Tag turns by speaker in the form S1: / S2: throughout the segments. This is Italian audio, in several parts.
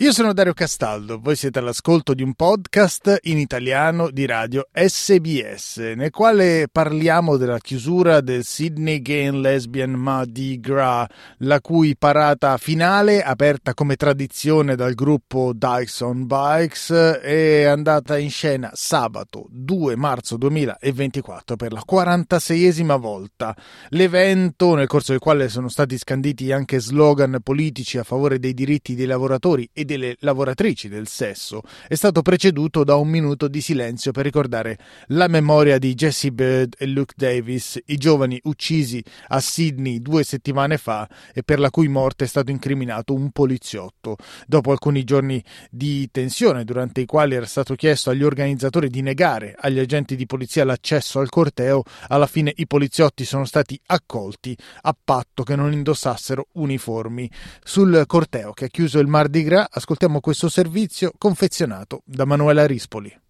S1: Io sono Dario Castaldo, voi siete all'ascolto di un podcast in italiano di radio SBS, nel quale parliamo della chiusura del Sydney Gay Lesbian Mardi Gras, la cui parata finale, aperta come tradizione dal gruppo Dyson Bikes, è andata in scena sabato 2 marzo 2024 per la 46esima volta. L'evento, nel corso del quale sono stati scanditi anche slogan politici a favore dei diritti dei lavoratori e delle lavoratrici del sesso è stato preceduto da un minuto di silenzio per ricordare la memoria di Jesse Bird e Luke Davis, i giovani uccisi a Sydney due settimane fa e per la cui morte è stato incriminato un poliziotto. Dopo alcuni giorni di tensione durante i quali era stato chiesto agli organizzatori di negare agli agenti di polizia l'accesso al corteo, alla fine i poliziotti sono stati accolti a patto che non indossassero uniformi. Sul corteo che ha chiuso il Mardi Gras ascoltiamo questo servizio confezionato da Manuela Rispoli.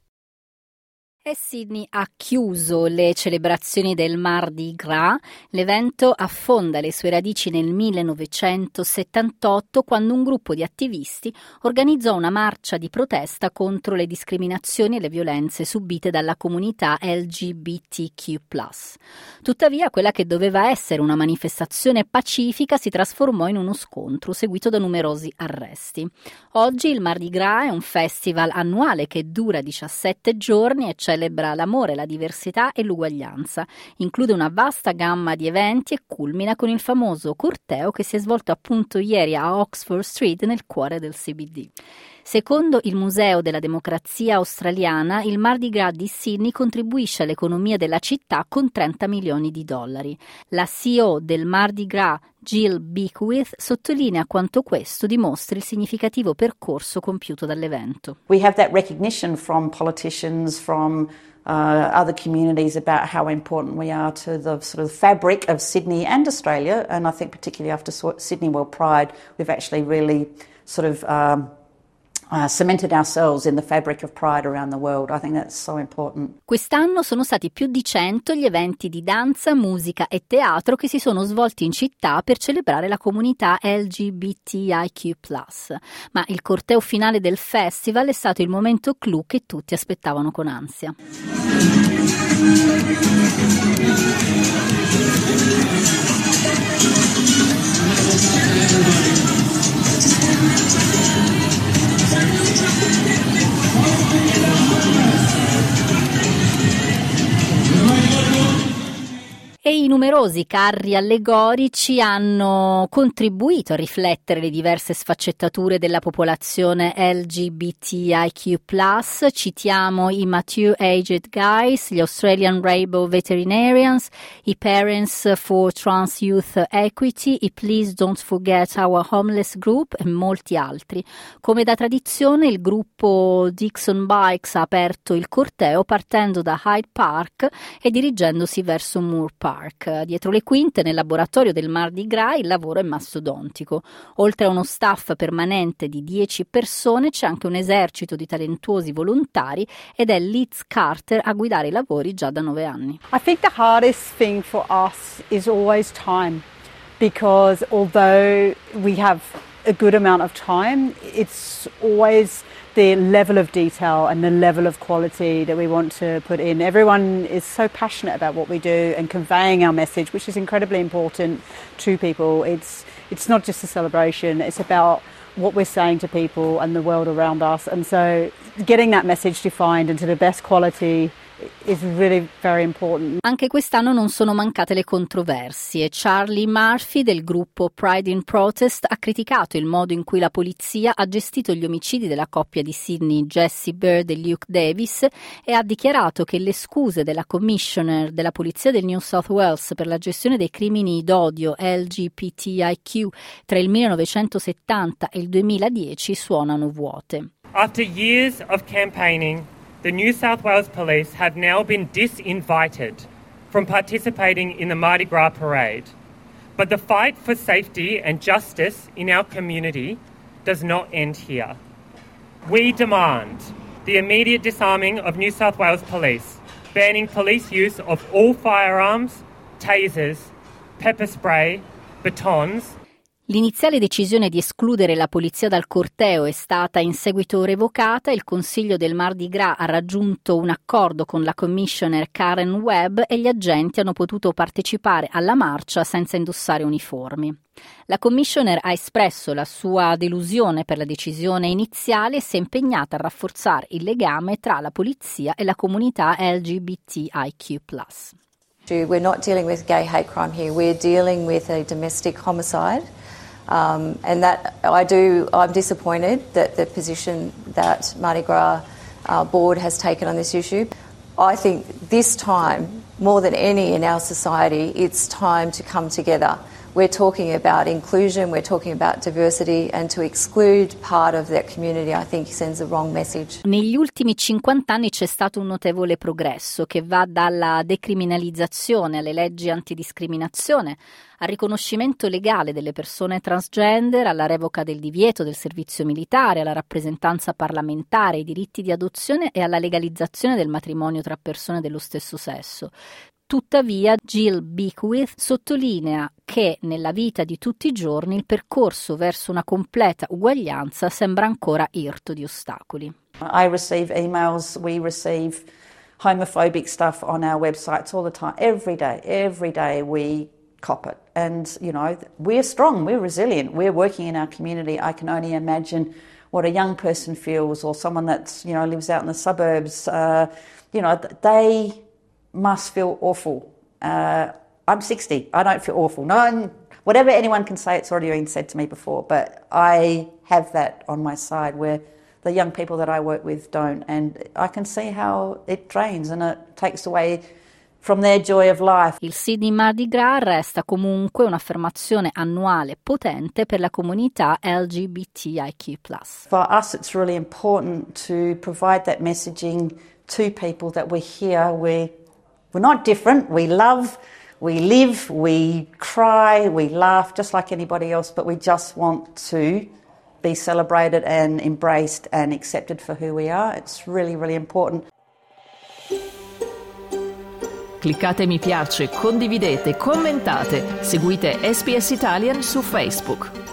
S2: E Sydney ha chiuso le celebrazioni del Mardi Gras. L'evento affonda le sue radici nel 1978 quando un gruppo di attivisti organizzò una marcia di protesta contro le discriminazioni e le violenze subite dalla comunità LGBTQ. Tuttavia, quella che doveva essere una manifestazione pacifica si trasformò in uno scontro seguito da numerosi arresti. Oggi il Mardi Gras è un festival annuale che dura 17 giorni e c'è celebra l'amore, la diversità e l'uguaglianza. Include una vasta gamma di eventi e culmina con il famoso corteo che si è svolto appunto ieri a Oxford Street nel cuore del CBD. Secondo il Museo della Democrazia Australiana, il Mardi Gras di Sydney contribuisce all'economia della città con 30 milioni di dollari. La CEO del Mardi Gras, Jill Beckwith, sottolinea quanto questo dimostri il significativo percorso compiuto dall'evento.
S3: We have that recognition from politicians, from Uh, other communities about how important we are to the sort of fabric of Sydney and Australia. And I think, particularly after Sydney World Pride, we've actually really sort of um,
S2: Quest'anno sono stati più di 100 gli eventi di danza, musica e teatro che si sono svolti in città per celebrare la comunità LGBTIQ+. Ma il corteo finale del festival è stato il momento clou che tutti aspettavano con ansia. Numerosi carri allegorici hanno contribuito a riflettere le diverse sfaccettature della popolazione LGBTIQ+. Citiamo i Mature Aged Guys, gli Australian Rainbow Veterinarians, i Parents for Trans Youth Equity, i Please Don't Forget Our Homeless Group e molti altri. Come da tradizione il gruppo Dixon Bikes ha aperto il corteo partendo da Hyde Park e dirigendosi verso Moore Park. Dietro le quinte, nel laboratorio del Mardi Gras, il lavoro è mastodontico. Oltre a uno staff permanente di 10 persone, c'è anche un esercito di talentuosi volontari ed è Liz Carter a guidare i lavori già da 9 anni.
S4: I think the hardest thing for us is always time because although we have a good amount of time, it's always the level of detail and the level of quality that we want to put in. Everyone is so passionate about what we do and conveying our message, which is incredibly important to people. It's it's not just a celebration; it's about what we're saying to people and the world around us. And so, getting that message defined into the best quality Really
S2: Anche quest'anno non sono mancate le controversie. Charlie Murphy del gruppo Pride in Protest ha criticato il modo in cui la polizia ha gestito gli omicidi della coppia di Sydney Jesse Bird e Luke Davis e ha dichiarato che le scuse della commissioner della polizia del New South Wales per la gestione dei crimini d'odio LGBTIQ tra il 1970 e il 2010 suonano vuote.
S5: After years of campaigning the New South Wales Police have now been disinvited from participating in the Mardi Gras parade. But the fight for safety and justice in our community does not end here. We demand the immediate disarming of New South Wales Police, banning police use of all firearms, tasers, pepper spray, batons,
S2: L'iniziale decisione di escludere la polizia dal corteo è stata in seguito revocata. Il Consiglio del Mardi Gras ha raggiunto un accordo con la commissioner Karen Webb e gli agenti hanno potuto partecipare alla marcia senza indossare uniformi. La commissioner ha espresso la sua delusione per la decisione iniziale e si è impegnata a rafforzare il legame tra la polizia e la comunità LGBTIQ.
S6: We're not dealing with gay hate crime here, we're dealing with a domestic homicide. Um, and that I do, I'm disappointed that the position that Mardi Gras uh, board has taken on this issue. I think this time, more than any in our society, it's time to come together we're talking about inclusion, we're talking about diversity, and to exclude part of that community, I think, sends the wrong message.
S2: Negli ultimi 50 anni c'è stato un notevole progresso che va dalla decriminalizzazione alle leggi antidiscriminazione, al riconoscimento legale delle persone transgender, alla revoca del divieto del servizio militare, alla rappresentanza parlamentare, ai diritti di adozione e alla legalizzazione del matrimonio tra persone dello stesso sesso. Tuttavia Jill Beckwith sottolinea che nella vita di tutti i giorni il percorso verso una completa uguaglianza sembra ancora irto di ostacoli.
S3: I receive emails, we receive homophobic stuff on our websites all the time, every day, every day we cop it. And, you know, we're strong, we're resilient, we're working in our community. I can only imagine what a young person feels or someone that, you know, lives out in the suburbs. Uh, you know, they must feel awful. Uh, I'm 60. I don't feel awful. No, whatever anyone can say, it's already been said to me before. But I have that on my side where the young people that I work with don't, and I can see how it drains and it takes away from their joy of life.
S2: Il Sydney Mardi Gras resta comunque un'affermazione annuale potente per la comunità LGBTIQ+.
S3: For us, it's really important to provide that messaging to people that we're here, we're We're not different. We love, we live, we cry, we laugh just like anybody else, but we just want to be celebrated and embraced and accepted for who we are. It's really, really important.
S7: Cliccate mi piace, condividete, commentate, seguite SPS Italian su Facebook.